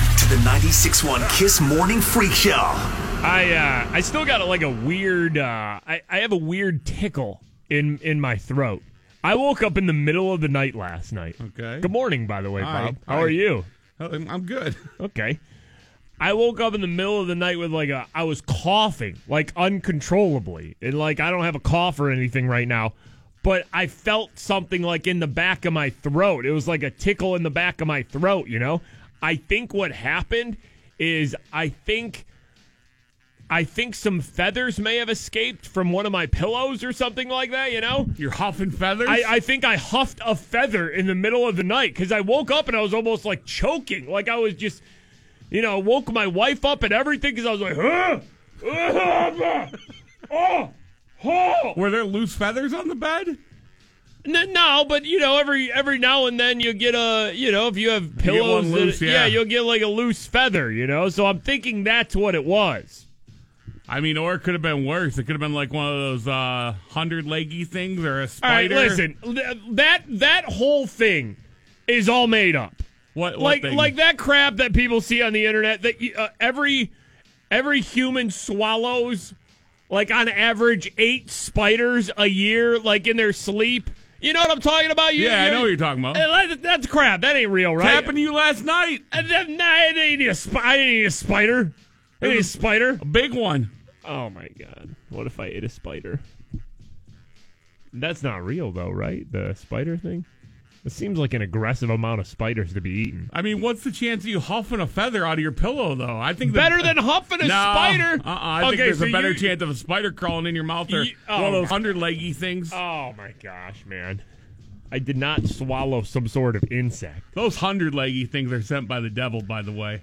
to the 96.1 Kiss Morning Freak Show. I uh, I still got a, like a weird. Uh, I I have a weird tickle in in my throat. I woke up in the middle of the night last night. Okay. Good morning, by the way, Hi. Bob. How Hi. are you? I'm I'm good. Okay. I woke up in the middle of the night with like a I was coughing like uncontrollably. And like I don't have a cough or anything right now, but I felt something like in the back of my throat. It was like a tickle in the back of my throat, you know? I think what happened is I think I think some feathers may have escaped from one of my pillows or something like that, you know? You're huffing feathers. I, I think I huffed a feather in the middle of the night because I woke up and I was almost like choking. Like I was just, you know, woke my wife up and everything because I was like, huh? oh, oh. Were there loose feathers on the bed? No, but you know, every every now and then you get a, you know, if you have pillows, one that- loose, yeah. you'll get like a loose feather, you know. So I'm thinking that's what it was. I mean, or it could have been worse. It could have been like one of those uh, hundred leggy things or a All right, spider. listen, th- that that whole thing is all made up. What, what like thing? like that crap that people see on the internet that uh, every every human swallows like on average eight spiders a year like in their sleep you know what i'm talking about? You, Yeah, I know what you're talking about. That- that's crap. That ain't real right? Happened to you last night. Uh, that- nah, I didn't need a spi- I didn't need a spider. I didn't need a spider. A big one. oh my god. What if i ate a spider? That's not real though right? The spider thing it seems like an aggressive amount of spiders to be eaten I mean, what's the chance of you huffing a feather out of your pillow, though? I think the- better than huffing a no, spider. Uh-uh, I think there's so a better you- chance of a spider crawling in your mouth or You- one oh, of those God. hundred leggy things. Oh my gosh, man! I did not swallow some sort of insect. Those hundred leggy things are sent by the devil, by the way.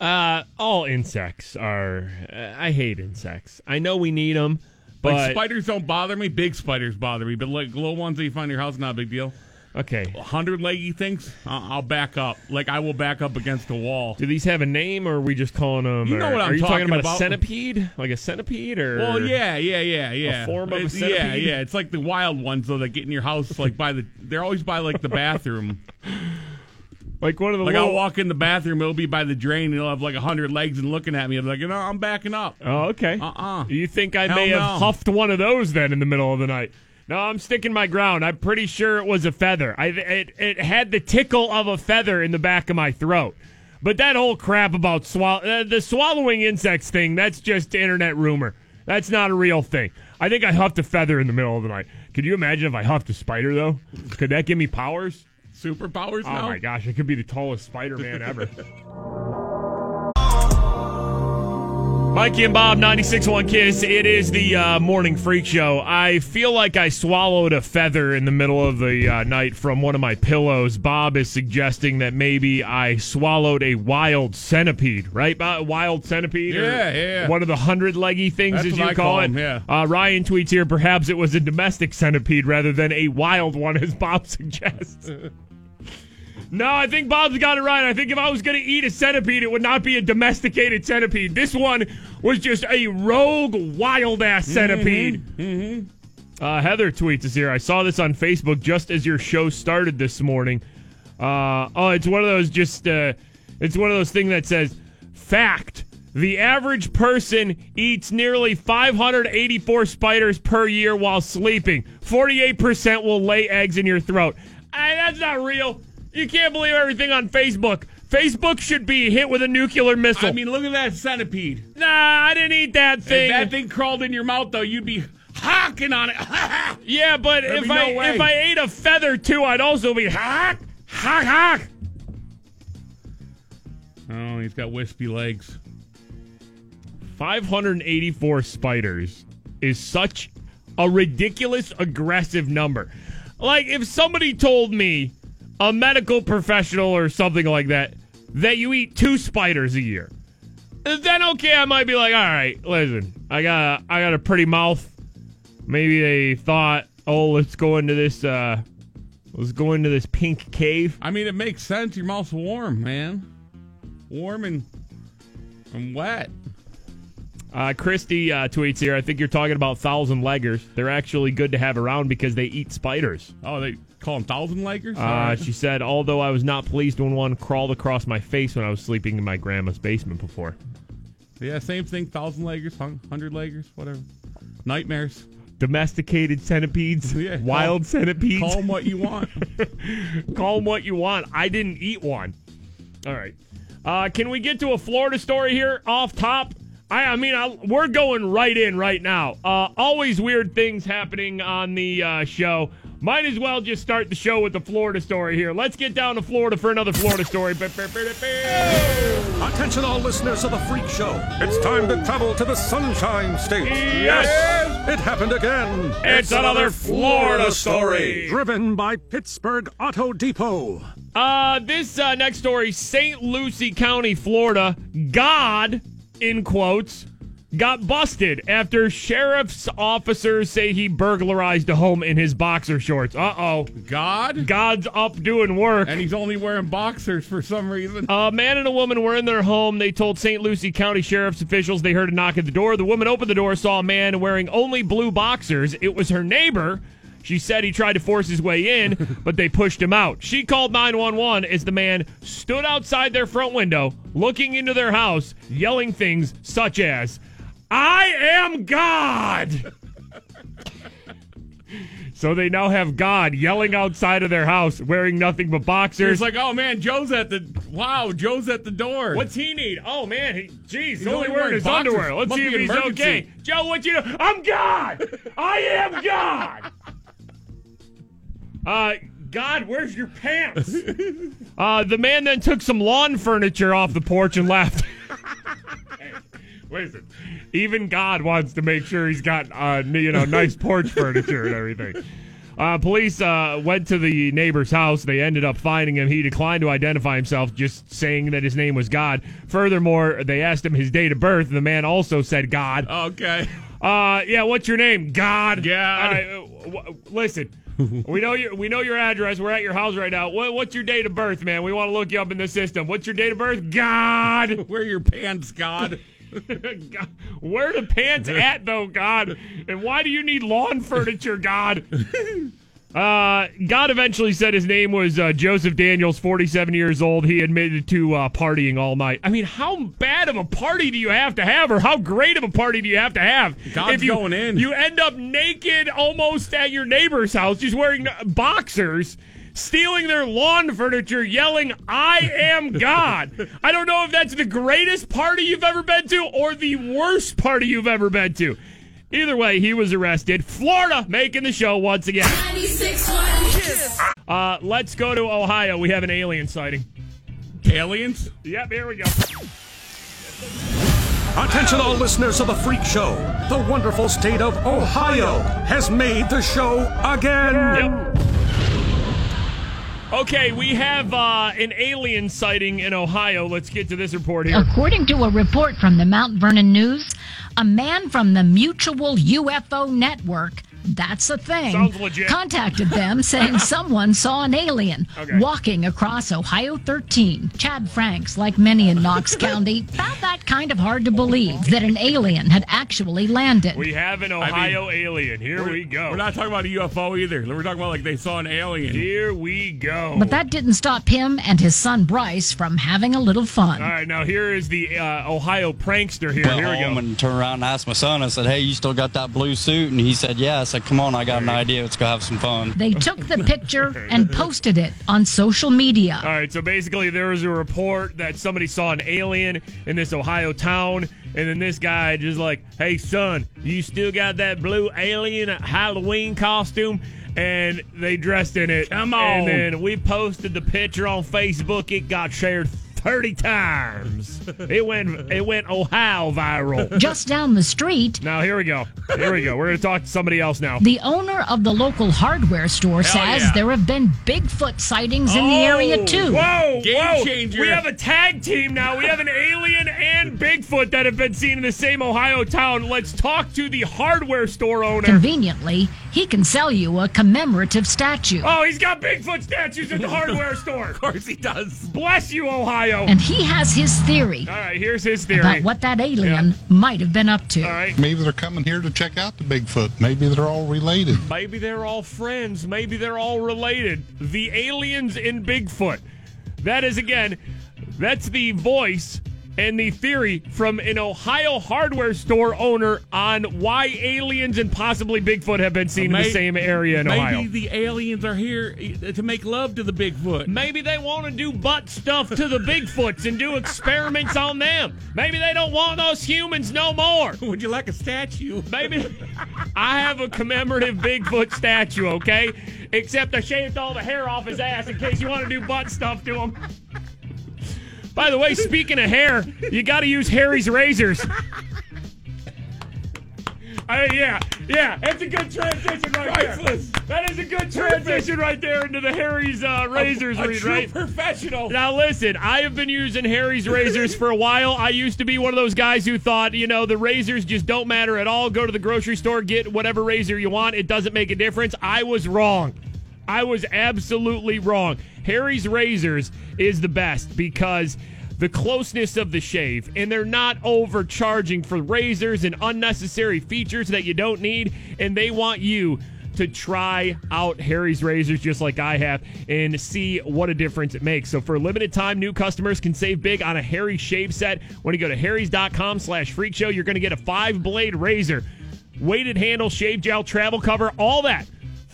Uh, all insects are. Uh, I hate insects. I know we need them, but Like spiders don't bother me. Big spiders bother me, but like little ones that you find in your house, not a big deal. Okay. Hundred leggy things, uh, I'll back up. Like I will back up against a wall. Do these have a name, or are we just calling them? You know or- what I'm Are you talking talking about, about. a centipede, like a centipede, or? Well, yeah, yeah, yeah, yeah. form of a It's- Yeah, centipede? yeah. It's like the wild ones though that get in your house, like by the. They're always by like the bathroom. like one of the Like little. I'll walk in the bathroom, it'll be by the drain, and it'll have like a hundred legs and looking at me. I'm like, you know, I'm backing up. Oh, okay. Uh-uh. You think I Hell may have no. huffed one of those then in the middle of the night? No, I'm sticking my ground. I'm pretty sure it was a feather. I it, it had the tickle of a feather in the back of my throat. But that whole crap about swallow uh, the swallowing insects thing, that's just internet rumor. That's not a real thing. I think I huffed a feather in the middle of the night. Could you imagine if I huffed a spider though? Could that give me powers? Superpowers Oh now. my gosh, I could be the tallest Spider-Man ever. Mikey and Bob, 96.1 Kiss. It is the uh, morning freak show. I feel like I swallowed a feather in the middle of the uh, night from one of my pillows. Bob is suggesting that maybe I swallowed a wild centipede, right? Bob? Wild centipede? Yeah, yeah. One of the hundred leggy things, That's as you call, call it. yeah. Uh, Ryan tweets here, perhaps it was a domestic centipede rather than a wild one, as Bob suggests. No, I think Bob's got it right. I think if I was going to eat a centipede, it would not be a domesticated centipede. This one was just a rogue, wild ass centipede. Mm-hmm. Uh, Heather tweets us here. I saw this on Facebook just as your show started this morning. Uh, oh, it's one of those just. Uh, it's one of those things that says, "Fact: The average person eats nearly 584 spiders per year while sleeping. 48% will lay eggs in your throat." I, that's not real. You can't believe everything on Facebook. Facebook should be hit with a nuclear missile. I mean, look at that centipede. nah, I didn't eat that thing. If that thing crawled in your mouth, though, you'd be hawking on it. Yeah, but There'd if I way. if I ate a feather too, I'd also be hawk, hawk, hawk. oh, he's got wispy legs. 584 spiders is such a ridiculous aggressive number. Like if somebody told me a medical professional or something like that that you eat two spiders a year. then okay, I might be like, all right, listen, I got a, I got a pretty mouth. Maybe they thought, oh, let's go into this, uh, let's go into this pink cave. I mean, it makes sense. Your mouth's warm, man. Warm and and wet. Uh, Christy uh, tweets here. I think you're talking about thousand leggers. They're actually good to have around because they eat spiders. Oh, they call them thousand leggers. Uh, she said, although I was not pleased when one crawled across my face when I was sleeping in my grandma's basement before. yeah, same thing. Thousand leggers, hundred leggers, whatever. Nightmares. Domesticated centipedes, Yeah, wild call- centipedes. Call them what you want. Call them what you want. I didn't eat one. All right. Uh, can we get to a Florida story here off top? I, I mean, I, we're going right in right now. Uh, always weird things happening on the uh, show. Might as well just start the show with the Florida story here. Let's get down to Florida for another Florida story. Attention, all listeners of the Freak Show. It's time to travel to the Sunshine State. Yes! It happened again. It's another Florida story. Driven by Pittsburgh Auto Depot. Uh, this uh, next story, St. Lucie County, Florida. God, in quotes, got busted after sheriff's officers say he burglarized a home in his boxer shorts. Uh oh. God, God's up doing work. and he's only wearing boxers for some reason. A man and a woman were in their home. They told St. Lucie County sheriff's officials they heard a knock at the door. The woman opened the door, saw a man wearing only blue boxers. It was her neighbor. She said he tried to force his way in, but they pushed him out. She called 911 as the man stood outside their front window, looking into their house, yelling things such as, I am God! so they now have God yelling outside of their house, wearing nothing but boxers. It's like, oh man, Joe's at the wow, Joe's at the door. What's he need? Oh man, he, geez, he's, He's only only wearing wearing his boxers. underwear. Let's Must see if he's emergency. okay. Joe, what you do? I'm God. I am God. Uh, God, where's your pants? uh, the man then took some lawn furniture off the porch and left. Listen, even God wants to make sure he's got uh, you know nice porch furniture and everything. Uh, police uh, went to the neighbor's house. They ended up finding him. He declined to identify himself, just saying that his name was God. Furthermore, they asked him his date of birth. The man also said God. Okay. Uh, yeah, what's your name? God. Right, uh, w- listen, we know your we know your address. We're at your house right now. What, what's your date of birth, man? We want to look you up in the system. What's your date of birth? God. Where are your pants, God? God. Where the pants at though, God? And why do you need lawn furniture, God? Uh, God eventually said his name was uh, Joseph Daniels, 47 years old. He admitted to uh, partying all night. I mean, how bad of a party do you have to have, or how great of a party do you have to have? God's if you, going in. You end up naked almost at your neighbor's house, just wearing boxers. Stealing their lawn furniture, yelling, I am God. I don't know if that's the greatest party you've ever been to or the worst party you've ever been to. Either way, he was arrested. Florida making the show once again. 96.1 Kiss. Uh, let's go to Ohio. We have an alien sighting. Aliens? Yep, here we go. Attention, all listeners of the Freak Show. The wonderful state of Ohio has made the show again. Yep. Okay, we have uh, an alien sighting in Ohio. Let's get to this report here. According to a report from the Mount Vernon News, a man from the Mutual UFO Network, that's a thing, Sounds legit. contacted them saying someone saw an alien Okay. walking across Ohio 13. Chad Franks, like many in Knox County, found that kind of hard to believe that an alien had actually landed. We have an Ohio alien. Here we go. We're not talking about a UFO either. We're talking about like they saw an alien. Here we go. but that didn't stop him and his son Bryce from having a little fun. All right, now here is the uh, Ohio prankster here. went Here we home go. and turned around and asked my son. I said, "Hey, you still got that blue suit?" And he said, "Yeah." I said, "Come on, I got an idea. Let's go have some fun." They took the picture and posted it on social media. All right, so basically there was a report that somebody saw an alien in this Ohio town, and then this guy just like, "Hey son, you still got that blue alien Halloween costume?" And they dressed in it. Come on. And on. then we posted the picture on Facebook. It got shared 30 times. It went it went Ohio viral. Just down the street, Now here we go. Here we go. We're gonna talk to somebody else now. the owner of the local hardware store says yeah. there have been Bigfoot sightings in the area oh, too. Whoa, Game whoa. changer. We have a tag team now. We have an alien and Bigfoot that have been seen in the same Ohio town. Let's talk to the hardware store owner. Conveniently, he can sell you a commemorative statue. Oh, he's got Bigfoot statues at the hardware store. Of course he does. Bless you, Ohio. And he has his theory All right, here's his theory. about what that alien might have been up to. All right. Maybe they're coming here to check out the Bigfoot. Maybe they're all related. Maybe they're all friends. Maybe they're all related. The aliens in Bigfoot. That is, again, that's the voice and the theory from an Ohio hardware store owner on why aliens and possibly Bigfoot have been seen in the same area in Maybe Ohio. Maybe the aliens are here eh, to make love to the Bigfoot. Maybe they want to do butt stuff to the Bigfoots and do experiments on them. Maybe they don't want us humans no more. Would you like a statue? Maybe I have a commemorative Bigfoot statue, okay? Except I shaved all the hair off his ass in case you want to do butt stuff to him. By the way, speaking of hair, you got to use Harry's razors. I yeah, yeah, that's a good transition right Priceless. there. That is a good transition right there into the Harry's uh, razors a read, true right? professional. Now listen, I have been using Harry's razors for a while. I used to be one of those guys who thought, you know, the razors just don't matter at all. Go to the grocery store, get whatever razor you want. It doesn't make a difference. I was wrong. I was absolutely wrong. Harry's razors is the best because the closeness of the shave and they're not overcharging for razors and unnecessary features that you don't need and they want you to try out Harry's razors just like I have and see what a difference it makes. So for a limited time, new customers can save big on a Harry shave set. When you go to harrys.com slash freak show, you're going to get a five blade razor, weighted handle, shave gel, travel cover, all that.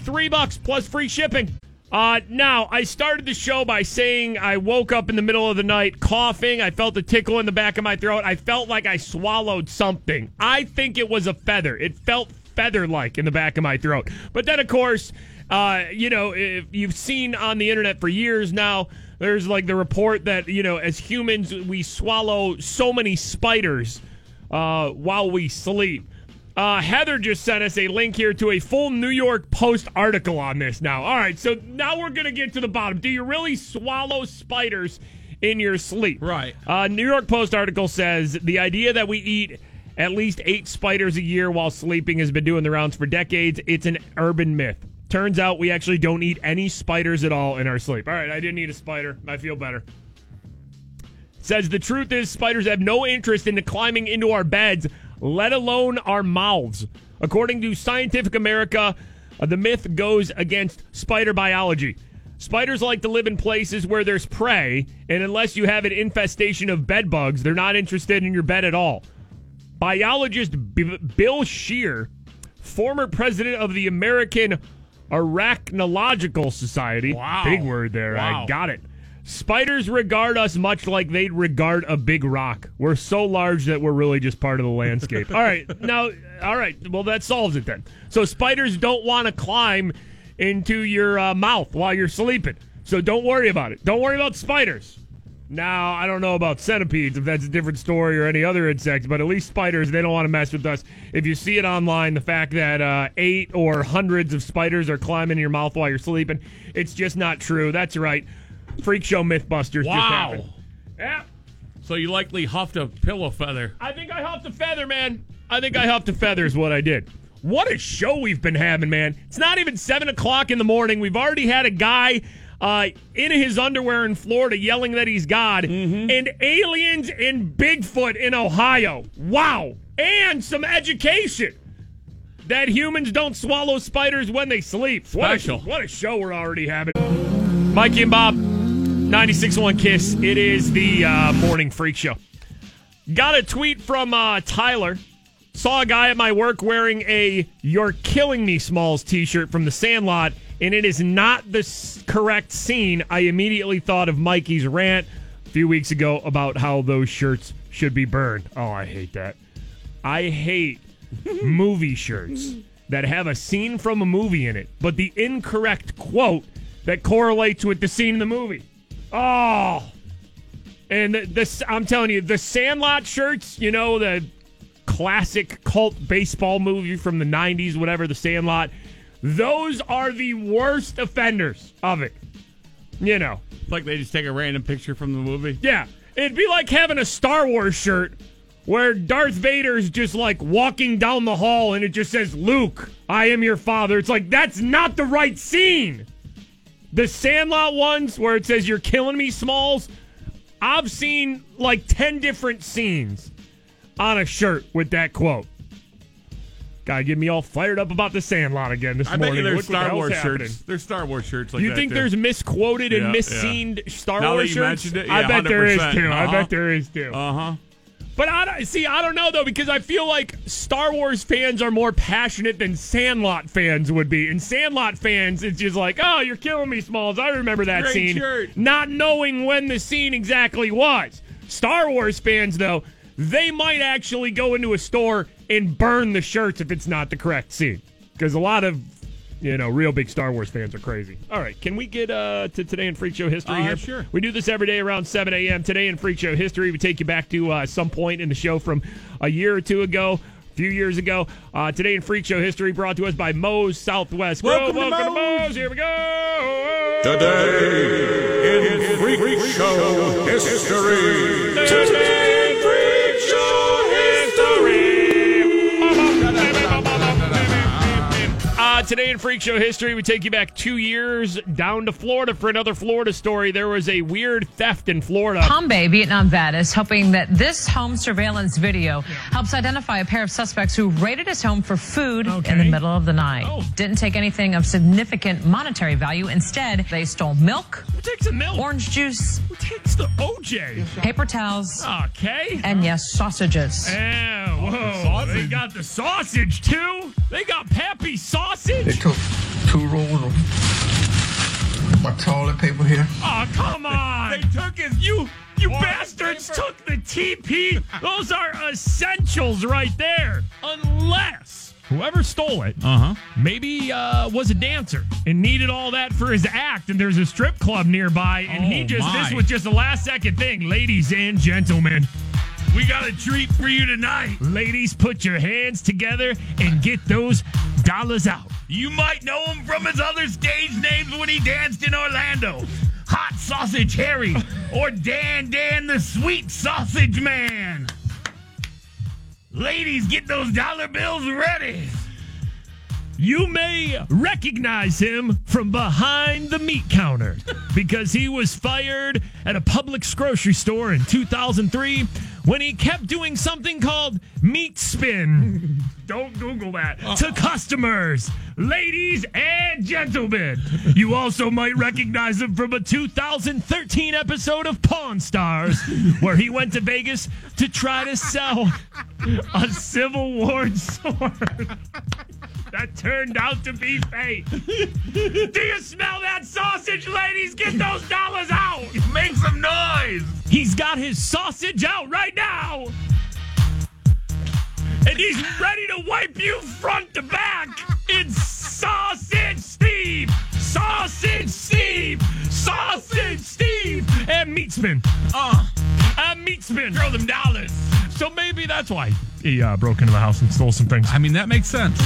Three bucks plus free shipping. Uh, now, I started the show by saying I woke up in the middle of the night coughing. I felt a tickle in the back of my throat. I felt like I swallowed something. I think it was a feather. It felt feather like in the back of my throat. But then, of course, uh, you know, if you've seen on the internet for years now, there's like the report that, you know, as humans, we swallow so many spiders uh, while we sleep. Uh, Heather just sent us a link here to a full New York Post article on this now. All right, so now we're going to get to the bottom. Do you really swallow spiders in your sleep? Right. Uh, New York Post article says the idea that we eat at least eight spiders a year while sleeping has been doing the rounds for decades. It's an urban myth. Turns out we actually don't eat any spiders at all in our sleep. All right, I didn't eat a spider. I feel better. Says the truth is, spiders have no interest in climbing into our beds, let alone our mouths. According to Scientific America, uh, the myth goes against spider biology. Spiders like to live in places where there's prey, and unless you have an infestation of bed bugs, they're not interested in your bed at all. Biologist B- Bill Shear, former president of the American Arachnological Society, Wow. big word there, I got it. Spiders regard us much like they'd regard a big rock. We're so large that we're really just part of the landscape. all right, now, all right, well, that solves it then. So, spiders don't want to climb into your uh, mouth while you're sleeping. So, don't worry about it. Don't worry about spiders. Now, I don't know about centipedes, if that's a different story or any other insects, but at least spiders, they don't want to mess with us. If you see it online, the fact that uh, eight or hundreds of spiders are climbing in your mouth while you're sleeping, it's just not true. That's right. Freak Show Mythbusters just Wow. happened. Yeah, So you likely huffed a pillow feather. I think I huffed a feather, man. I think I huffed a feather is what I did. What a show we've been having, man. It's not even 7 o'clock in the morning. We've already had a guy uh, in his underwear in Florida yelling that he's God, and aliens and Bigfoot in Ohio. Wow. And some education that humans don't swallow spiders when they sleep. What a- Special. what a show we're already having. Mikey and Bob, 96.1 Kiss. It is the uh, morning freak show. Got a tweet from uh, Tyler. Saw a guy at my work wearing a You're Killing Me Smalls t shirt from the Sandlot, and it is not the s- correct scene. I immediately thought of Mikey's rant a few weeks ago about how those shirts should be burned. Oh, I hate that. I hate movie shirts that have a scene from a movie in it, but the incorrect quote that correlates with the scene in the movie. Oh, And the, the I'm telling you, the Sandlot shirts, you know, the classic cult baseball movie from the 90s, whatever, the Sandlot, those are the worst offenders of it. You know, Like they just take a random picture from the movie. yeah. It'd be like having a Star Wars shirt where Darth Vader's just like walking down the hall and it just says, Luke, I am your father. It's like, that's not the right scene. The Sandlot ones where it says, You're killing me, Smalls, I've seen like 10 different scenes on a shirt with that quote. Gotta get me all fired up about the Sandlot again this I bet morning. you Look there's what the Star Wars happening. shirts. There's Star Wars shirts like you think too. there's misquoted and Yeah, misseened Star Now Wars shirts? it, I bet there is 100%. too. I Uh-huh. bet there is too. Uh huh. But I don't, see, I don't know though because I feel like Star Wars fans are more passionate than Sandlot fans would be. And Sandlot fans, it's just like, oh, you're killing me, Smalls. I remember that Great scene, shirt. not knowing when the scene exactly was. Star Wars fans, though, they might actually go into a store and burn the shirts if it's not the correct scene because a lot of you know, real big Star Wars fans are crazy. All right, can we get uh, to today in Freak Show history Uh, here? sure. We do this every day around 7 a.m. Today in Freak Show history, we take you back to uh, some point in the show from a year or two ago, a few years ago. Uh, today in Freak Show history, brought to us by Moe's Southwest. Grill. Welcome to welcome to Moe's. Moe's. Here we go. Today in Freak Show History. Today in Freak Show today in Freak Show history, we take you back two years down to Florida for another Florida story. There was a weird theft in Florida. Bay, Vietnam vet is hoping that this home surveillance video helps identify a pair of suspects who raided his home for food in the middle of the night. Oh. Didn't take anything of significant monetary value. Instead, they stole milk, Who takes a milk? orange juice, Who takes the OJ? paper towels, Okay. and yes, sausages. Yeah, whoa. They got the sausage too. They got Pappy sausage. They took two rolls of my toilet paper here. Oh, come on. they took his you you bastards took the TP. Those are essentials right there. Unless whoever stole it Uh huh. maybe uh, was a dancer and needed all that for his act, and there's a strip club nearby, and he Oh, just this was just a last second thing, ladies and gentlemen. We got a treat for you tonight. Ladies, put your hands together and get those dollars out. You might know him from his other stage names when he danced in Orlando. Hot Sausage Harry or Dan Dan the Sweet Sausage Man. Ladies, get those dollar bills ready. You may recognize him from behind the meat counter because he was fired at a Publix grocery store in 2003 when he kept doing something called meat spin. Don't Google that. To customers, ladies and gentlemen. You also might recognize him from a 2013 episode of Pawn Stars where he went to Vegas to try to sell a Civil War sword that turned out to be fake. Do you smell that sausage, ladies? Get those dollars out. Make some noise. He's got his sausage out right now. He's ready to wipe you front to back. It's Sausage Steve. Sausage Steve. Sausage Steve. And Meat Spin. Uh, and Meat Spin. Throw them dollars. So maybe that's why he uh, broke into the house and stole some things. I mean, that makes sense.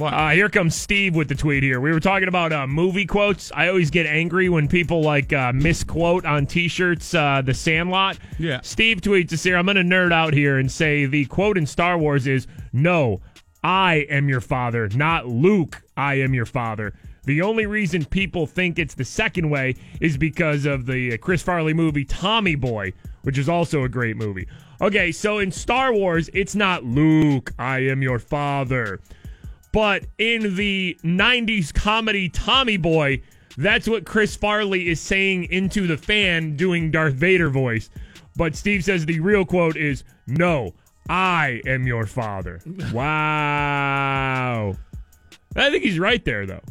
Uh, here comes Steve with the tweet here. We were talking about uh, movie quotes. I always get angry when people like uh, misquote on T-shirts uh, the Sandlot. Yeah. Steve tweets us here. I'm going to nerd out here and say the quote in Star Wars is, "No, I am your father, not Luke. I am your father." The only reason people think it's the second way is because of the Chris Farley movie Tommy Boy, which is also a great movie. Okay, so in Star Wars, it's not Luke, I am your father. But in the 90s comedy Tommy Boy, that's what Chris Farley is saying into the fan doing Darth Vader voice. But Steve says the real quote is, No, I am your father. Wow. I think he's right there, though.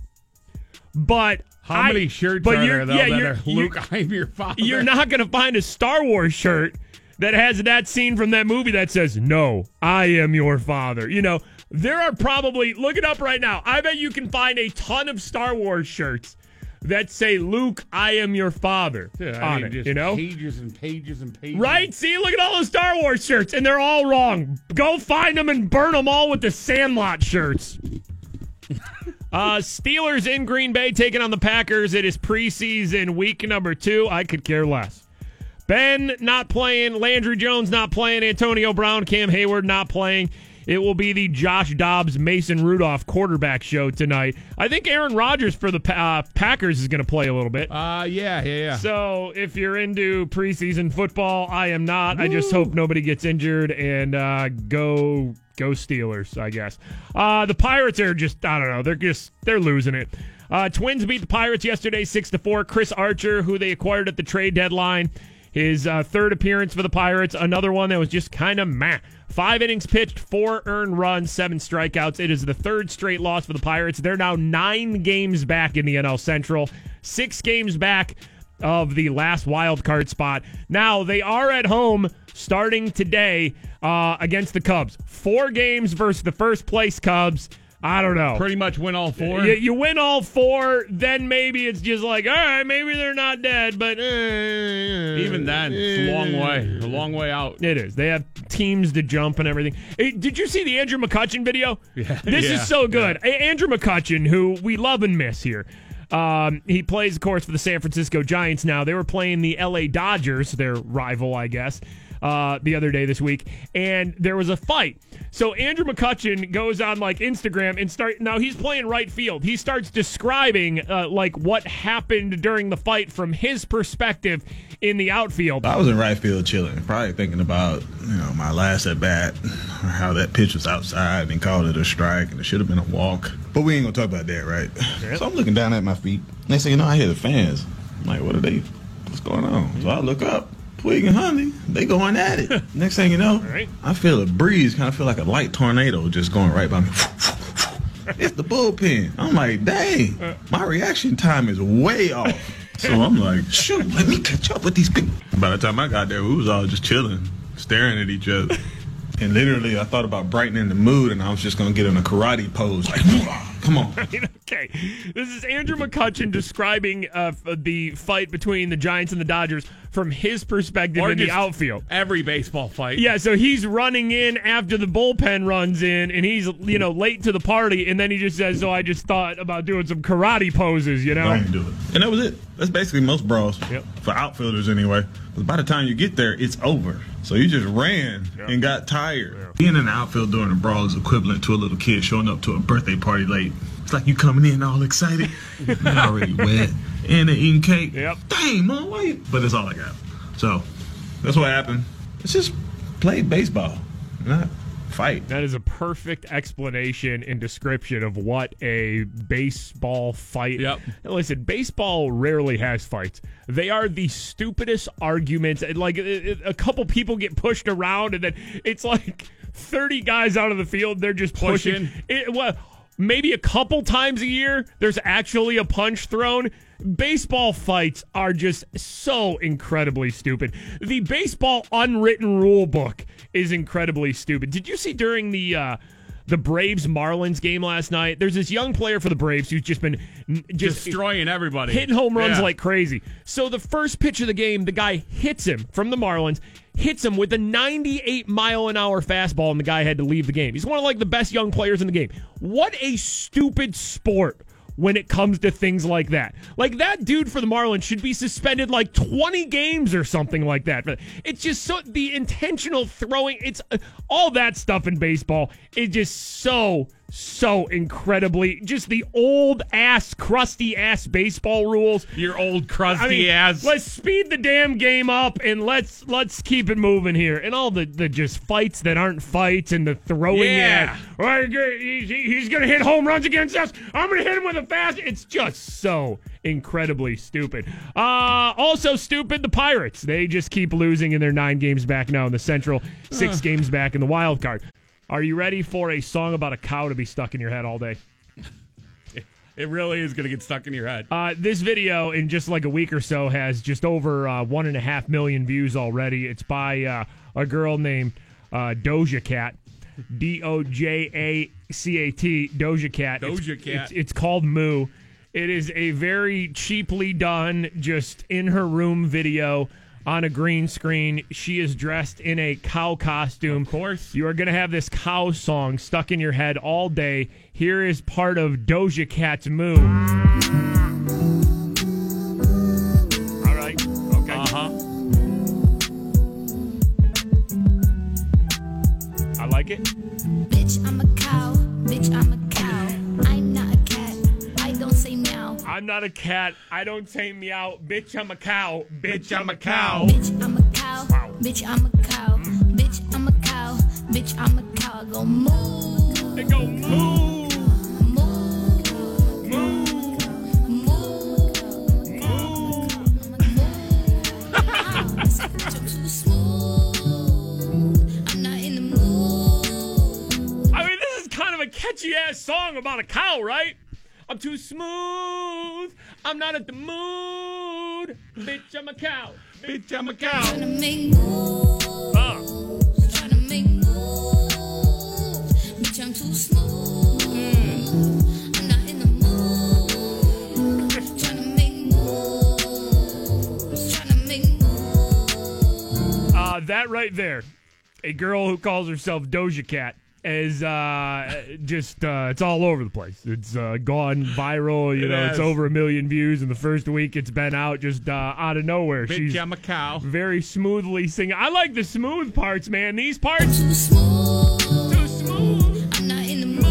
But How I- many shirts but are there though yeah, that are Luke? I'm your father. you're not going to find a Star Wars shirt that has that scene from that movie that says, No, I am your father. You know, there are probably, look it up right now. I bet you can find a ton of Star Wars shirts that say "Luke, I am your father" Yeah, on mean, it. just You know, pages and pages and pages. Right? See, look at all those Star Wars shirts, and they're all wrong. Go find them and burn them all with the Sandlot shirts. uh, Steelers in Green Bay taking on the Packers. It is preseason week number two. I could care less. Ben not playing, Landry Jones not playing, Antonio Brown, Cam Heyward not playing. It will be the Josh Dobbs, Mason Rudolph quarterback show tonight. I think Aaron Rodgers for the uh, Packers is going to play a little bit. Uh, yeah, yeah, yeah. So if you're into preseason football, I am not. I just hope nobody gets injured and uh, go go Steelers. I guess uh, the Pirates are just I don't know. They're just they're losing it. Uh, Twins beat the Pirates yesterday, six to four. Chris Archer, who they acquired at the trade deadline, his uh, third appearance for the Pirates. Another one that was just kind of meh. Five innings pitched, four earned runs, seven strikeouts. It is the third straight loss for the Pirates. They're now nine games back in the NL Central, six games back of the last wild card spot. Now they are at home starting today uh, against the Cubs. Four games versus the first place Cubs. I don't know. Pretty much win all four. You, you win all four, then maybe it's just like, all right, maybe they're not dead, but uh, Even then, it's a long way. A long way out. It is. They have teams to jump and everything. Hey, did you see the Andrew McCutchen video? Yeah. This Yeah. is so good. A- Andrew McCutchen, who we love and miss here. Um, he plays, of course, for the San Francisco Giants now. They were playing the LA Dodgers, their rival, I guess, uh, the other day this week, and there was a fight. So Andrew McCutchen goes on like Instagram and start now he's playing right field. He starts describing uh, like what happened during the fight from his perspective in the outfield. I was in right field chilling, probably thinking about you know my last at bat, or how that pitch was outside and called it a strike, and it should have been a walk. But we ain't gonna talk about that, right? So I'm looking down at my feet. Next thing you know, I hear the fans. I'm like, what are they? What's going on? So I look up. Puig and Hundley, they going at it. Next thing you know, right. I feel a breeze, kind of feel like a light tornado just going right by me. It's the bullpen. I'm like, dang, my reaction time is way off. So I'm like, shoot, let me catch up with these people. By the time I got there, we was all just chilling, staring at each other. And literally, I thought about brightening the mood, and I was just gonna get in a karate pose, like, come on. Okay, this is Andrew McCutchen describing uh, the fight between the Giants and the Dodgers from his perspective Or in the outfield. Every baseball fight. Yeah, so he's running in after the bullpen runs in, and he's you know late to the party, and then he just says, "So I just thought about doing some karate poses," you know. I ain't do it. And that was it. That's basically most brawls Yep. for outfielders anyway. 'Cause by the time you get there, it's over. So you just ran and got tired. Being in the outfield during a brawl is equivalent to a little kid showing up to a birthday party late. It's like you coming in all excited, you're already wet, and they eating cake. Yep. Dang, mom, why you? But that's all I got. So that's what happened. It's just play baseball, not fight. That is a perfect explanation and description of what a baseball fight. Yep. Listen, baseball rarely has fights. They are the stupidest arguments. And, Like it- it- a couple people get pushed around, and then it's like thirty guys out of the field. They're just pushing. Pushing. It, well, maybe a couple times a year there's actually a punch thrown. Baseball fights are just so incredibly stupid. The baseball unwritten rule book is incredibly stupid. Did you see during the uh, the Braves Marlins game last night? There's this young player for the Braves who's just been just Destroying everybody. hitting home runs Yeah. like crazy. So the first pitch of the game, the guy hits him from the Marlins, hits him with a 98 mile an hour fastball, and the guy had to leave the game. He's one of like the best young players in the game. What a stupid sport when it comes to things like that. Like that dude for the Marlins should be suspended like 20 games or something like that. It's just so the intentional throwing, it's all that stuff in baseball is just so so incredibly just the old ass crusty ass baseball rules. Your old crusty I mean, ass. let's speed the damn game up and let's let's keep it moving here. And all the, the just fights that aren't fights and the throwing Yeah. at he's, gonna hit home runs against us. I'm gonna hit him with a fast. It's just so incredibly stupid. Uh also stupid the Pirates. They just keep losing in they're nine games back now in the Central, six games back in the wild card. Are you ready for a song about a cow to be stuck in your head all day? it really is going to get stuck in your head. Uh, this video, in just like a week or so, has just over uh, one and a half million views already. It's by uh, a girl named uh, Doja Cat. D O J A C A T, Doja Cat. It's- Doja Cat. It's, it's called Moo. It is a very cheaply done, just in her room video on a green screen. She is dressed in a cow costume. Of course. You are going to have this cow song stuck in your head all day. Here is part of Doja Cat's Moo. I'm not a cat. I don't say meow. Bitch, I'm a cow. Bitch, I'm a cow. Bitch, I'm a cow. Bitch, I'm a cow. Bitch, I'm a cow. Bitch, I'm a cow. I go moo. They go moo moo. I'm not in the moo. I mean, this is kind of a catchy ass song about a cow, right? I'm too smooth. I'm not at the mood. Bitch, I'm a cow. Bitch, I'm a cow. Tryna make moves. Uh, Tryna make moves. Bitch, I'm too smooth. I'm not in the mood. Tryna make moves. Tryna make moves. uh, that right there, a girl who calls herself Doja Cat is uh, just uh, it's all over the place. It's uh, gone viral. You It know, it's over a million views in the first week it's been out. Just uh, out of nowhere, Bitch, she's I'm a cow. very smoothly singing. I like the smooth parts, man. These parts Too smooth. too smooth. I'm not in the mood.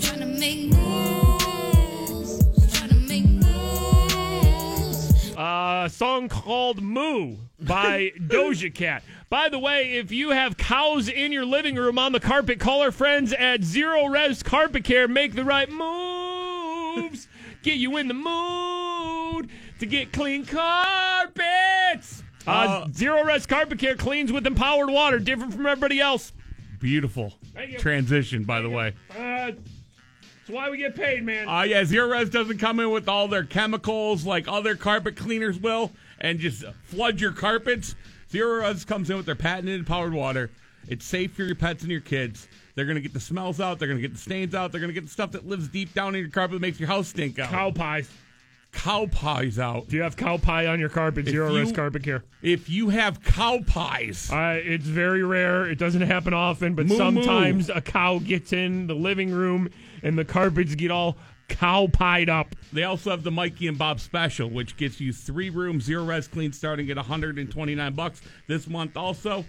Tryna make moves. Tryna make moves. Uh, a song called Moo by Doja Cat. By the way, if you have cows in your living room on the carpet, call our friends at Zerorez Carpet Care. Make the right moves. Get you in the mood to get clean carpets. Uh, Uh, Zerorez Carpet Care cleans with empowered water, different from everybody else. Beautiful transition, by the way. Uh, that's why we get paid, man. Uh, yeah, Zerorez doesn't come in with all their chemicals like other carpet cleaners will and just flood your carpets. Zerorez comes in with their patented powered water. It's safe for your pets and your kids. They're going to get the smells out. They're going to get the stains out. They're going to get the stuff that lives deep down in your carpet that makes your house stink out. cow pies. cow pies out. Do you have cow pie on your carpet? If Zerorez you- Carpet Care. If you have cow pies, Uh, it's very rare. It doesn't happen often, but Moo moo. sometimes a cow gets in the living room and the carpets get all cow pied up. they also have the Mikey and Bob special, which gets you three rooms, Zerorez clean starting at 129 bucks this month. Also,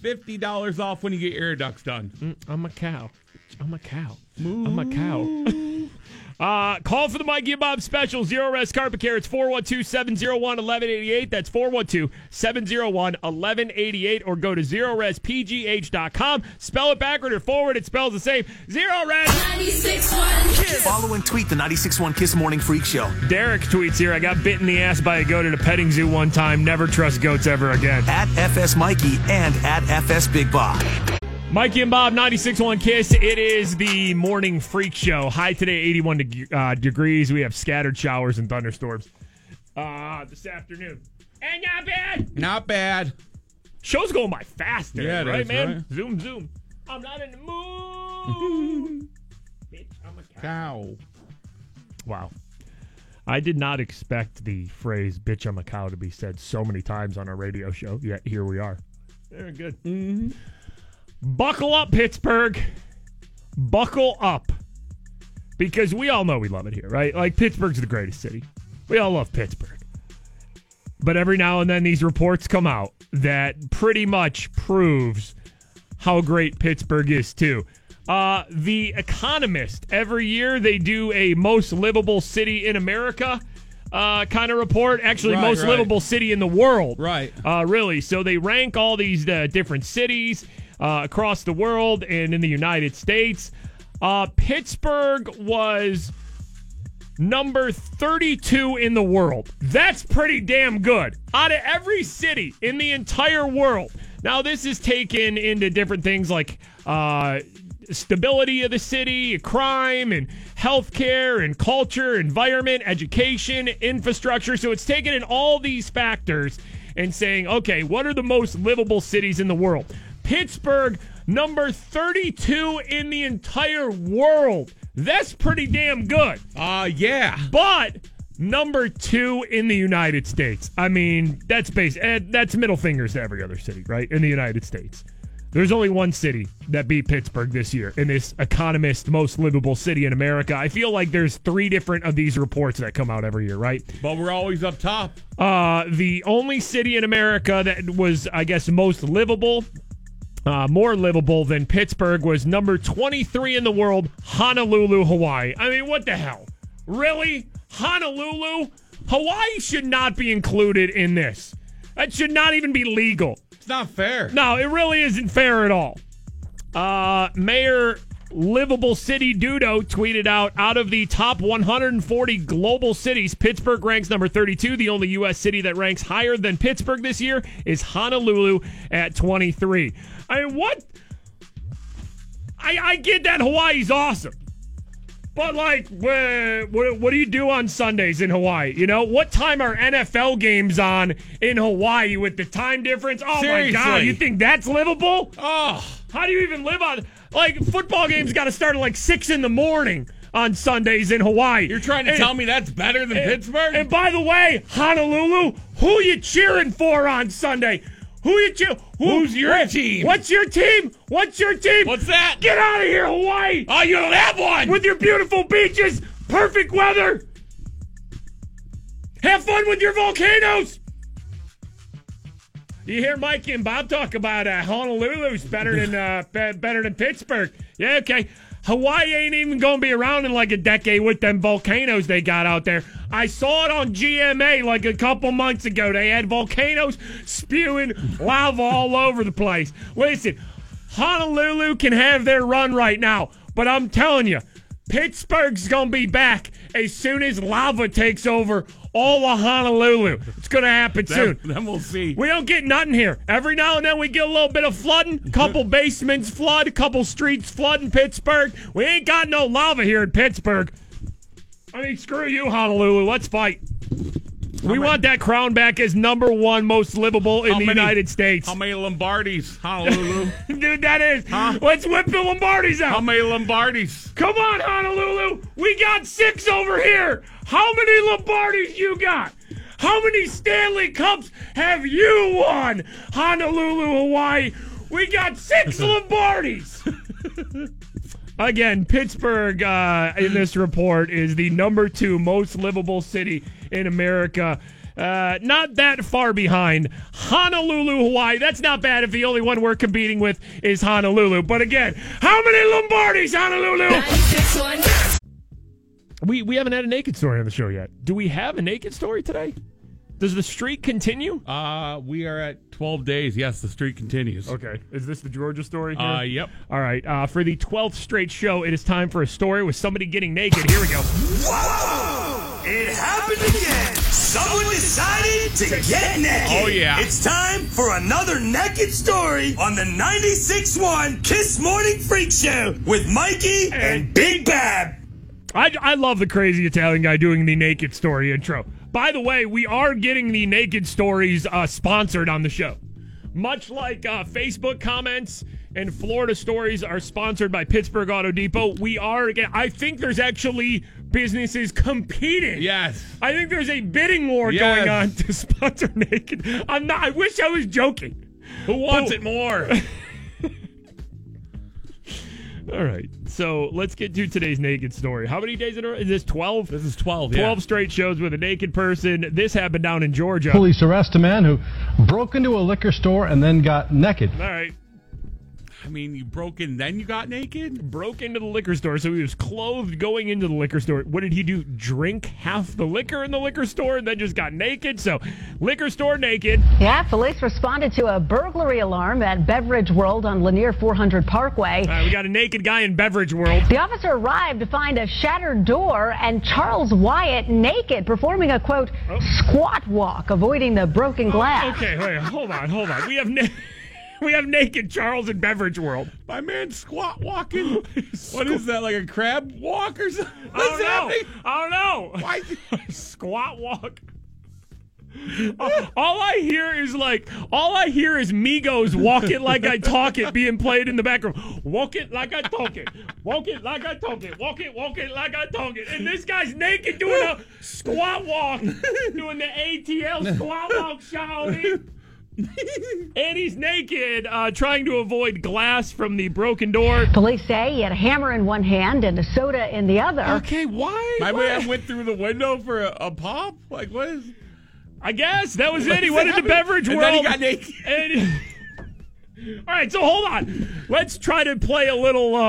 fifty dollars off when you get your air ducts done. Mm, I'm a cow. I'm a cow. I'm a cow. Uh, call for the Mikey and Bob special, Zerorez Carpet Care. It's 412 701 1188. That's 412 701 1188. Or go to ZeroRezPGH.com. Spell it backward or forward, it spells the same. Zerorez. 96.1 Kiss. Follow and tweet the 96.1 Kiss Morning Freak Show. Derek tweets here I got bit in the ass by a goat at a petting zoo one time. Never trust goats ever again. At FS Mikey and at FS Big Bob. Mikey and Bob, 96.1 Kiss. It is the morning freak show. High today, 81 deg- uh, degrees. We have scattered showers and thunderstorms uh, this afternoon. And not bad. Not bad. Show's going by fast today, Yeah, right, is, man? right? Zoom, zoom. I'm not in the mood. Bitch, I'm a cow. Cow. Wow. I did not expect the phrase "bitch I'm a cow" to be said so many times on our radio show. Yet here we are. Very good. Mm-hmm. Buckle up, Pittsburgh. Buckle up, because we all know we love it here, right? Like Pittsburgh's the greatest city. We all love Pittsburgh. But every now and then these reports come out that pretty much proves how great Pittsburgh is too. Uh, the Economist every year they do a most livable city in America uh, kind of report. Actually, Right, most right. livable city in the world. Right. Uh, really. So they rank all these uh, different cities uh, across the world and in the United States. Uh, Pittsburgh was number 32 in the world. That's pretty damn good. Out of every city in the entire world. Now, this is taken into different things like uh, stability of the city, crime, and healthcare, and culture, environment, education, infrastructure. So it's taken in all these factors and saying, okay, what are the most livable cities in the world? Pittsburgh, number 32 in the entire world. That's pretty damn good. Uh, yeah. But number two in the United States. I mean, that's base. eh, That's middle fingers to every other city, right? In the United States. There's only one city that beat Pittsburgh this year in this Economist most livable city in America. I feel like there's three different of these reports that come out every year, right? But we're always up top. Uh, the only city in America that was, I guess, most livable, uh, more livable than Pittsburgh was number 23 in the world, Honolulu, Hawaii. I mean, what the hell? Really? Honolulu? Hawaii should not be included in this. That should not even be legal. It's not fair. No, it really isn't fair at all. Uh, Mayor Livable City Dudo tweeted out out of the top 140 global cities, Pittsburgh ranks number 32. The only U.S. city that ranks higher than Pittsburgh this year is Honolulu at 23. I mean, what? I, I get that Hawaii's awesome. But like, what, what do you do on Sundays in Hawaii? You know, what time are NFL games on in Hawaii with the time difference? Oh my god, you think that's livable? Oh, How do you even live on like football games? Got to start at like six in the morning on Sundays in Hawaii. you're trying to And- tell me that's better than Pittsburgh? And by the way, Honolulu, who you cheering for on Sunday? Who you who- Who's your what- team? What's your team? What's your team? What's that? Get out of here, Hawaii! oh, you don't have one. with your beautiful beaches, perfect weather. Have fun with your volcanoes. You hear Mike and Bob talk about uh, Honolulu's better than uh, be- better than Pittsburgh. Yeah, okay. Hawaii ain't even gonna be around in like a decade with them volcanoes they got out there. I saw it on GMA like a couple months ago. They had volcanoes spewing lava all over the place. Listen, Honolulu can have their run right now, but I'm telling you, Pittsburgh's gonna be back as soon as lava takes over all of Honolulu. It's gonna happen soon. then, then we'll see. We don't get nothing here. Every now and then we get a little bit of flooding. Couple basements flood, couple streets flood in Pittsburgh. We ain't got no lava here in Pittsburgh. I mean, screw you, Honolulu. Let's fight. We want that crown back as number one most livable in How the many- United States. How many Lombardis, Honolulu? Dude, that is. Let's whip the Lombardis out. How many Lombardis? Come on, Honolulu. We got six over here. How many Lombardis you got? How many Stanley Cups have you won? Honolulu, Hawaii. We got six Lombardis. Again, Pittsburgh uh, in this report is the number two most livable city in America. Uh, not that far behind Honolulu, Hawaii. That's not bad if the only one we're competing with is Honolulu. But again, how many Lombardis, Honolulu? We we haven't had a naked story on the show yet. Do we have a naked story today? Does the streak continue? Uh, we are at 12 days. Yes, the streak continues. Okay. Is this the Georgia story? Here? Uh, yep. All right. Uh, for the 12th straight show, it is time for a story with somebody getting naked. Here we go. Whoa! It happened again. Someone decided to get naked. Oh, yeah. It's time for another naked story on the 96.1 Kiss Morning Freak Show with Mikey and Big Bob. I, I love the crazy Italian guy doing the naked story intro. By the way, we are getting the naked stories uh, sponsored on the show. Much like uh, Facebook comments and Florida stories are sponsored by Pittsburgh Auto Depot, we are. I think there's actually businesses competing. Yes. I think there's a bidding war Yes. going on to sponsor naked. I'm not. I wish I was joking. Who wants it more? All right. So let's get to today's naked story. How many days in a row? Is this 12? This is 12. 12 Yeah. straight shows with a naked person. This happened down in Georgia. Police arrest a man who broke into a liquor store and then got naked. All right. I mean, you broke in, then you got naked? Broke into the liquor store, so he was clothed going into the liquor store. What did he do? Drink half the liquor in the liquor store and then just got naked? So, liquor store naked. Yeah, police responded to a burglary alarm at Beverage World on Lanier 400 Parkway. All right, we got a naked guy in Beverage World. The officer arrived to find a shattered door and Charles Wyatt naked, performing a quote, oh. squat walk, avoiding the broken glass. Okay, wait, hold on, hold on. We have na- we have naked Charles in Beverage World. My man squat walking. what is that, like a crab walk or something? What's I don't know. I don't know. Why? Squat walk. all I hear is like, all I hear is Migos "Walk It Like I Talk It" being played in the background. Walk it like I talk it. Walk it like I talk it. Walk it, walk it like I talk it. And this guy's naked doing a squat walk, doing the ATL squat walk, shouting. and he's naked, uh, trying to avoid glass from the broken door. Police say he had a hammer in one hand and a soda in the other. Okay, why? My why? man went through the window for a, a pop. Like what is? I guess that was it. He went into happening? beverage And world. then he got naked. And- all right, so hold on. Let's try to play a little. Uh,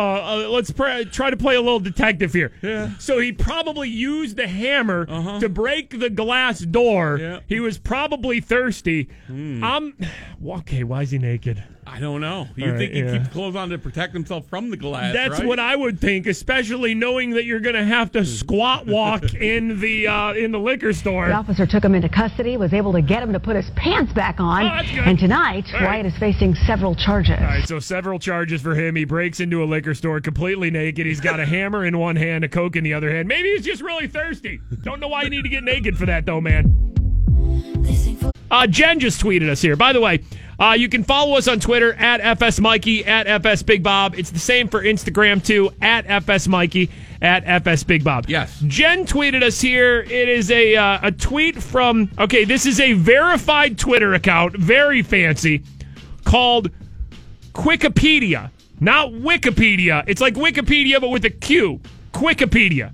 uh, let's pr- try to play a little detective here. Yeah. So he probably used the hammer to break the glass door. Yeah. He was probably thirsty. I'm. Okay, why is he naked? I don't know. You All right, think he yeah. keeps clothes on to protect himself from the glass? That's right? what I would think, especially knowing that you're going to have to squat walk in the uh, in the liquor store. The officer took him into custody, was able to get him to put his pants back on. Oh, and tonight, All right. Wyatt is facing several charges. All right, so several charges for him. He breaks into a liquor store completely naked. He's got a hammer in one hand, a coke in the other hand. Maybe he's just really thirsty. Don't know why you need to get naked for that, though, man. Uh, Jen just tweeted us here. By the way, uh, you can follow us on Twitter at FS Mikey, at FS Big Bob. It's the same for Instagram, too, at FS Mikey, at FS Big Bob. Yes. Jen tweeted us here. It is a, uh, a tweet from, okay, this is a verified Twitter account, very fancy, called Quickipedia. Not Wikipedia. It's like Wikipedia, but with a Q. Quickipedia.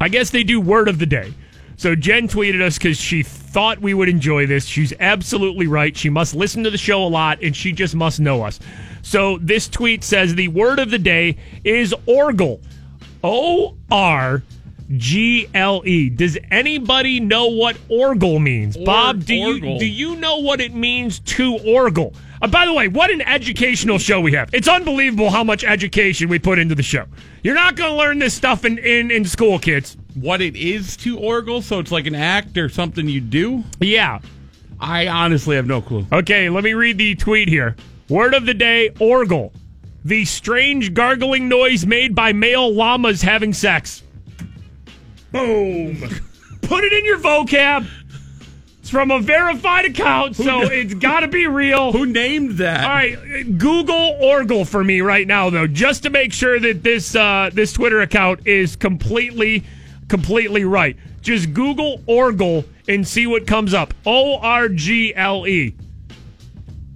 I guess they do word of the day. So Jen tweeted us because she thought we would enjoy this. She's absolutely right. She must listen to the show a lot, and she just must know us. So this tweet says the word of the day is orgle. O R G L E. Does anybody know what orgle means? Bob, do you do you know what it means to orgle? Uh, by the way, what an educational show we have. It's unbelievable how much education we put into the show. You're not going to learn this stuff in, in, in school, kids. What it is to orgle? So it's like an act or something you do? Yeah. I honestly have no clue. Okay, let me read the tweet here. Word of the day orgle. The strange gargling noise made by male llamas having sex. Boom. Put it in your vocab. It's from a verified account, so it's got to be real. Who named that? All right, Google Orgle for me right now, though, just to make sure that this uh, this Twitter account is completely completely right. Just Google Orgle and see what comes up. O R G L E.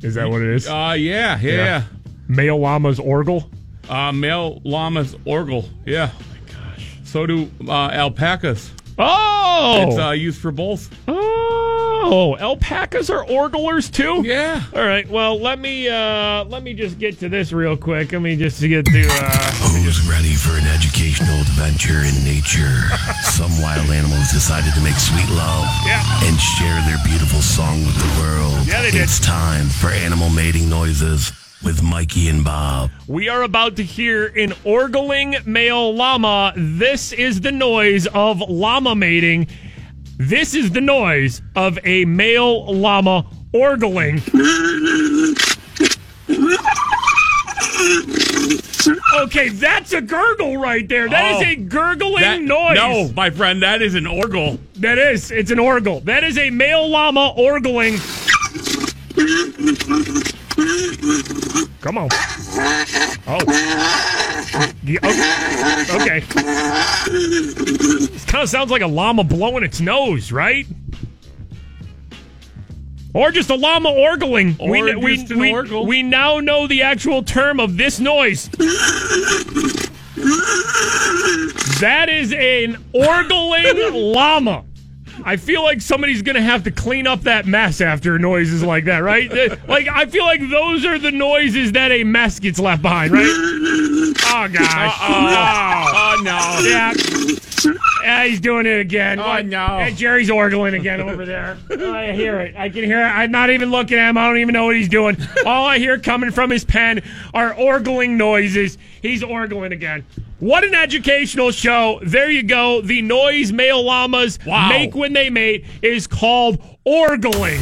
Is that what it is? Uh, yeah, yeah. yeah. Male llamas Orgle. Uh, male llamas orgle. Yeah. Oh my gosh. So do uh, alpacas. Oh, It's uh, used for both. oh, alpacas are orglers too. Yeah. All right. Well, let me uh, let me just get to this real quick. Let me just get to. Uh, Who's ready for an educational adventure in nature? Some wild animals decided to make sweet love yeah. and share their beautiful song with the world. Yeah, they did. It's time for animal mating noises with Mikey and Bob. We are about to hear an orgling male llama. This is the noise of llama mating. This is the noise of a male llama orgling. Okay, that's a gurgle right there. That is Oh, a gurgling That- noise. No, my friend, that is an orgle. That is. It's an orgle. That is a male llama orgling. Come on. Oh. Oh, Okay. This kind of sounds like a llama blowing its nose, right? Or just a llama orgling. Or we, we, we, orgle. we now know the actual term of this noise. That is an orgling llama. I feel like somebody's gonna have to clean up that mess after noises like that, right? Like I feel like those are the noises that a mess gets left behind, right? Oh gosh! Oh, oh no. Yeah. Yeah, he's doing it again. Oh, What? no. Yeah, Jerry's orgling again over there. Oh, I hear it. I can hear it. I'm not even looking at him. I don't even know what he's doing. All I hear coming from his pen are orgling noises. He's orgling again. What an educational show. There you go. The noise male llamas Wow. make when they mate is called orgling.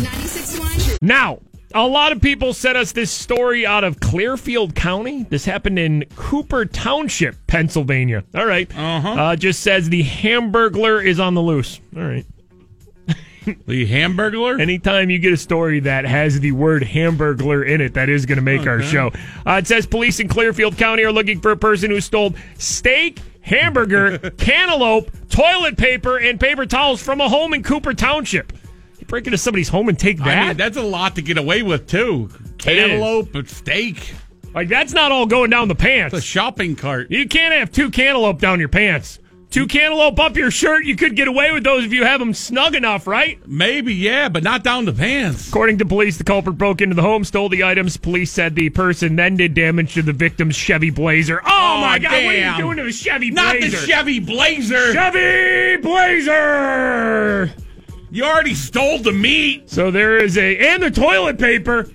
Now, a lot of people sent us this story out of Clearfield County. This happened in Cooper Township, Pennsylvania. All right. Uh-huh. Uh, just says the Hamburglar is on the loose. All right. The Hamburglar? Anytime you get a story that has the word Hamburglar in it, that is going to make our show. Uh, it says police in Clearfield County are looking for a person who stole steak, hamburger, cantaloupe, toilet paper, and paper towels from a home in Cooper Township. You break into somebody's home and take that? I mean, that's a lot to get away with, too. Cantaloupe, and steak. Like that's not all going down the pants. It's a shopping cart. You can't have two cantaloupe down your pants. Two cantaloupe up your shirt. You could get away with those if you have them snug enough, right? Maybe, yeah, but not down the pants. According to police, the culprit broke into the home, stole the items. Police said the person then did damage to the victim's Chevy Blazer. Oh, oh my God! What are you doing to the Chevy Blazer? Not the Chevy Blazer. Chevy Blazer. You already stole the meat. So there is a and the toilet paper.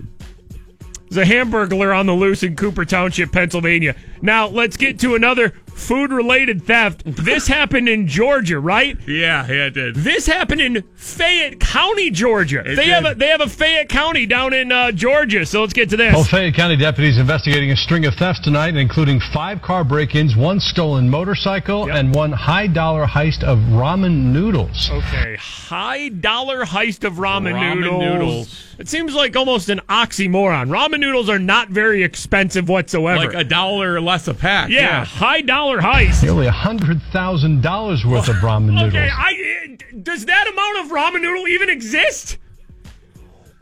There's a hamburglar on the loose in Cooper Township, Pennsylvania. Now let's get to another food-related theft. This happened in Georgia, right? Yeah, yeah, it did. This happened in Fayette County, Georgia. It they have a they have a Fayette County down in uh, Georgia. So let's get to this. Well, Fayette County deputies investigating a string of thefts tonight, including five car break-ins, one stolen motorcycle, and one high-dollar heist of ramen noodles. Okay, high dollar heist of ramen, Ramen noodles. noodles. It seems like almost an oxymoron. Ramen noodles are not very expensive whatsoever. Like a dollar less a pack. yeah, Yeah. high dollar heist. Nearly $100,000 worth of ramen noodles. Okay, I does that amount of ramen noodle even exist?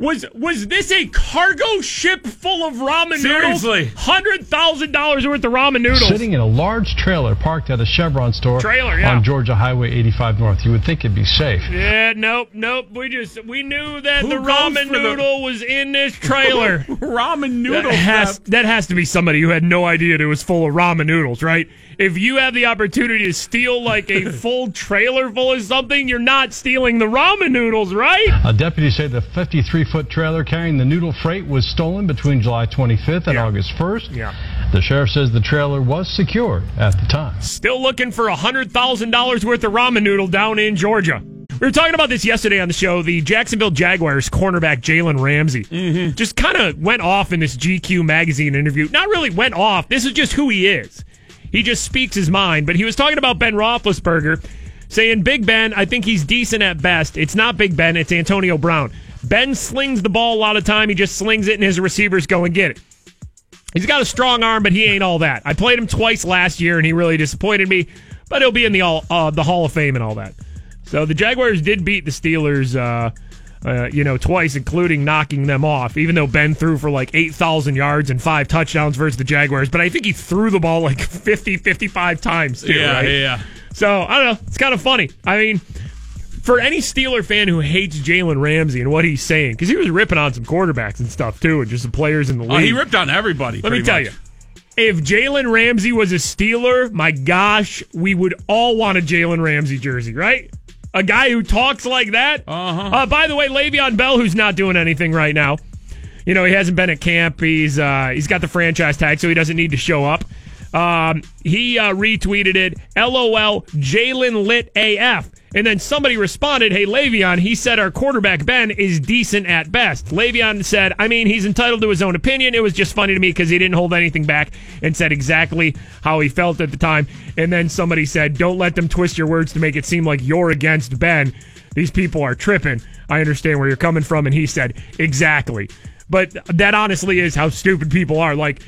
Was was this a cargo ship full of ramen Seriously. noodles? Hundred thousand dollars worth of ramen noodles. Sitting in a large trailer parked at a Chevron store Trailer, yeah. on Georgia Highway 85 North. You would think it'd be safe. Yeah, nope, nope. We just we knew that Who the ramen for the- noodle was in this trailer. Ramen noodle That has, that has to be somebody who had no idea it was full of ramen noodles, right? If you have the opportunity to steal like a full trailer full of something, you're not stealing the ramen noodles, right? A deputy say the 53 foot trailer carrying the noodle freight was stolen between July 25th and Yeah. August 1st. Yeah. The sheriff says the trailer was secured at the time. Still looking for $100,000 worth of ramen noodle down in Georgia. We were talking about this yesterday on the show. The Jacksonville Jaguars cornerback Jalen Ramsey Mm-hmm. just kind of went off in this GQ magazine interview. Not really went off. This is just who he is. He just speaks his mind. But he was talking about Ben Roethlisberger, saying Big Ben. I think he's decent at best. It's not Big Ben. It's Antonio Brown. Ben slings the ball a lot of time. He just slings it, and his receivers go and get it. He's got a strong arm, but he ain't all that. I played him twice last year, and he really disappointed me. But he'll be in the all uh, the Hall of Fame and all that. So the Jaguars did beat the Steelers, uh, uh, you know, twice, including knocking them off. Even though Ben threw for like eight thousand yards and five touchdowns versus the Jaguars, but I think he threw the ball like 50, 55 times too. Yeah, right? yeah. So I don't know. It's kind of funny. I mean, for any Steeler fan who hates Jalen Ramsey and what he's saying, because he was ripping on some quarterbacks and stuff too, and just the players in the league. Oh, he ripped on everybody. Let me tell much. you. If Jalen Ramsey was a Steeler, my gosh, we would all want a Jalen Ramsey jersey, right? A guy who talks like that. Uh-huh. Uh, by the way, Le'Veon Bell, who's not doing anything right now. You know, he hasn't been at camp. He's uh, he's got the franchise tag, so he doesn't need to show up. Um, he uh, retweeted it. LOL, Jalen lit AF. And then somebody responded, Hey, Le'Veon, he said our quarterback, Ben, is decent at best. Le'Veon said, I mean, he's entitled to his own opinion. It was just funny to me because he didn't hold anything back and said exactly how he felt at the time. And then somebody said, Don't let them twist your words to make it seem like you're against Ben. These people are tripping. I understand where you're coming from. And he said, Exactly. But that honestly is how stupid people are. Like,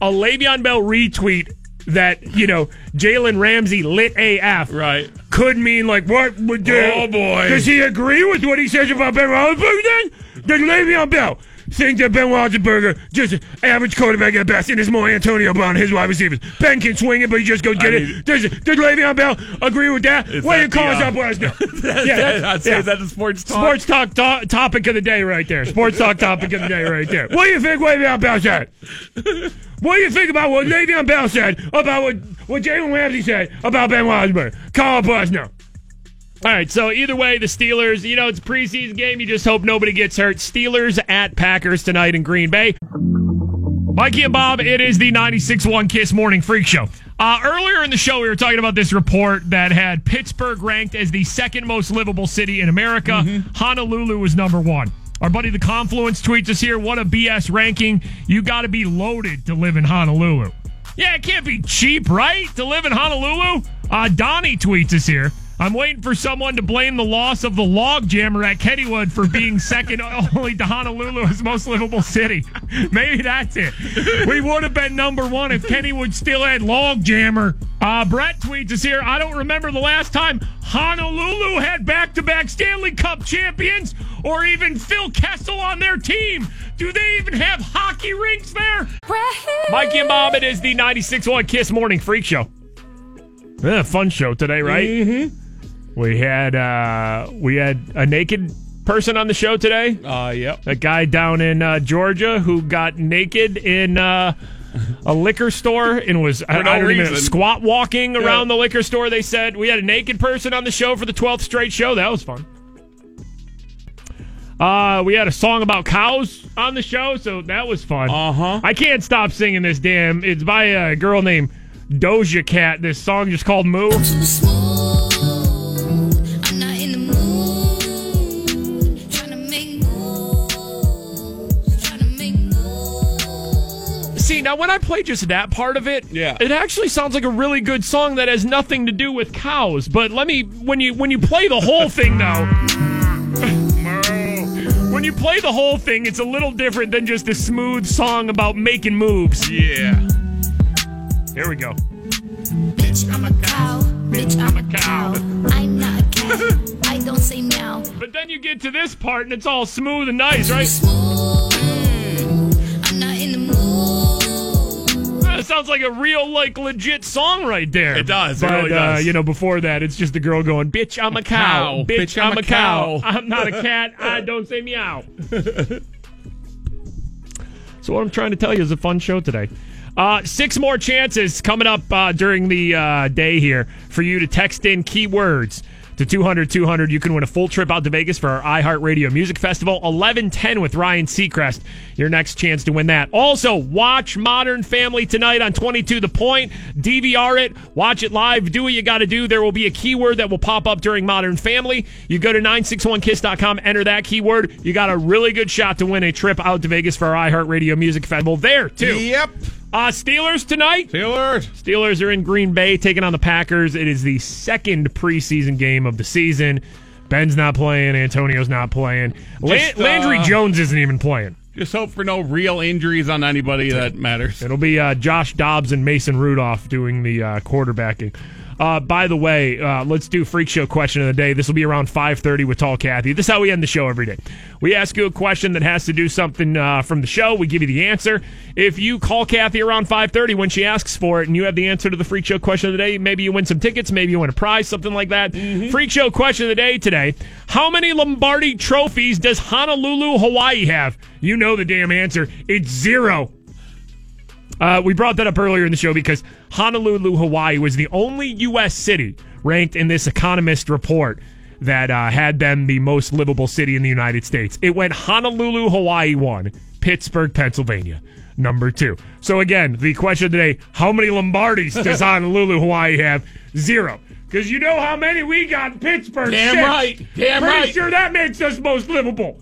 a Le'Veon Bell retweet that you know Jalen Ramsey lit AF right. could mean like what would Oh, boy. does he agree with what he says about Ben Roethlisberger then? Does Le'Veon Bell think that Ben Roethlisberger just average quarterback at best and is more Antonio Brown his wide receivers Ben can swing it but he just go get I it mean- does does Le'Veon Bell agree with that? What you call us up us know that- I'd say is that the sports talk? Sports talk to- topic of the day right there. Sports talk topic of the day right there. What do you think Le'Veon Bell said? What do you think about what Le'Veon Bell said about what, what Jalen Ramsey said about Ben Roethlisberger? Call up us now. All right, so either way, the Steelers, you know, it's a preseason game. You just hope nobody gets hurt. Steelers at Packers tonight in Green Bay. Mikey and Bob, it is the 96.1 Kiss Morning Freak Show. Uh, earlier in the show, we were talking about this report that had Pittsburgh ranked as the second most livable city in America. Honolulu was number one. Our buddy The Confluence tweets us here what a BS ranking. You got to be loaded to live in Honolulu. Yeah, it can't be cheap, right? To live in Honolulu? Uh, Donnie tweets us here. I'm waiting for someone to blame the loss of the log jammer at Kennywood for being second only to Honolulu as most livable city. Maybe that's it. We would have been number one if Kennywood still had log jammer. Uh, Brett tweets us here. I don't remember the last time Honolulu had back to back Stanley Cup champions or even Phil Kessel on their team. Do they even have hockey rinks there? Mikey and Bob, it is the 96 1 Kiss Morning Freak Show. Yeah, fun show today, right? Mm-hmm. We had uh, we had a naked person on the show today. Uh, yep. A guy down in uh, Georgia who got naked in uh, a liquor store and was I, no I don't even reason. squat walking Yeah. around the liquor store. They said we had a naked person on the show for the twelfth straight show. That was fun. Uh, we had a song about cows on the show, so that was fun. Uh huh. I can't stop singing this damn. It's by a girl named Doja Cat. This song just called "Moo." Now when I play just that part of it, Yeah. it actually sounds like a really good song that has nothing to do with cows. But let me when you when you play the whole thing though. When you play the whole thing, it's a little different than just a smooth song about making moves. Yeah. Here we go. Bitch, I'm a cow. Bitch, I'm a cow. I'm not a cat. I don't say meow. But then you get to this part and it's all smooth and nice, right? I'm That sounds like a real, like, legit song right there. It does. It But, really Uh, you know, before that, it's just the girl going, "Bitch, I'm a cow. cow. Bitch, I'm, a cow. I'm not a cat. I don't say meow." so what I'm trying to tell you is a fun show today. Uh, six more chances coming up uh, during the uh, day here for you to text in keywords to 200 200. You can win a full trip out to Vegas for our iHeartRadio Music Festival. 1110 with Ryan Seacrest. Your next chance to win that. Also, watch Modern Family tonight on 22 The Point. DVR it. Watch it live. Do what you got to do. There will be a keyword that will pop up during Modern Family. You go to 961kiss.com, enter that keyword. You got a really good shot to win a trip out to Vegas for our iHeartRadio Music Festival there, too. Yep. Uh, Steelers tonight. Steelers. Steelers are in Green Bay taking on the Packers. It is the second preseason game of the season. Ben's not playing. Antonio's not playing. La- Just, uh, Landry Jones isn't even playing. Just hope for no real injuries on anybody that matters. It'll be uh, Josh Dobbs and Mason Rudolph doing the uh, quarterbacking. Uh, by the way, uh, let's do freak show question of the day. This will be around 5:30 with Tall Kathy. This is how we end the show every day. We ask you a question that has to do something uh, from the show. We give you the answer. If you call Kathy around 5:30 when she asks for it, and you have the answer to the freak show question of the day, maybe you win some tickets, maybe you win a prize, something like that. Freak show question of the day today: How many Lombardi trophies does Honolulu, Hawaii have? You know the damn answer. It's zero. Uh, we brought that up earlier in the show because Honolulu, Hawaii was the only U.S. city ranked in this Economist report that uh, had been the most livable city in the United States. It went Honolulu, Hawaii one, Pittsburgh, Pennsylvania number two. So again, the question today: How many Lombardis does Honolulu, Hawaii have? Zero. Because you know how many we got in Pittsburgh. Damn Six. right. Damn Pretty right. sure that makes us most livable.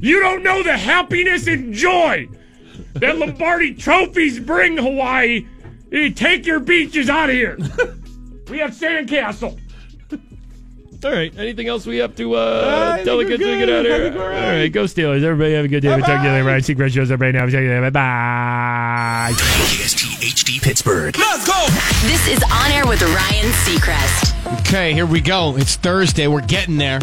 You don't know the happiness and joy that Lombardi trophies bring Hawaii. You take your beaches out of here. we have Sandcastle. All right. Anything else we have to uh, tell the kids to get out of here? All right. Go Steelers. Everybody have a good day. We'll talk to you later. Ryan Seacrest shows everybody now. Bye bye. KST HD Pittsburgh. Let's go. This is On Air with Ryan Seacrest. Okay, here we go. It's Thursday. We're getting there.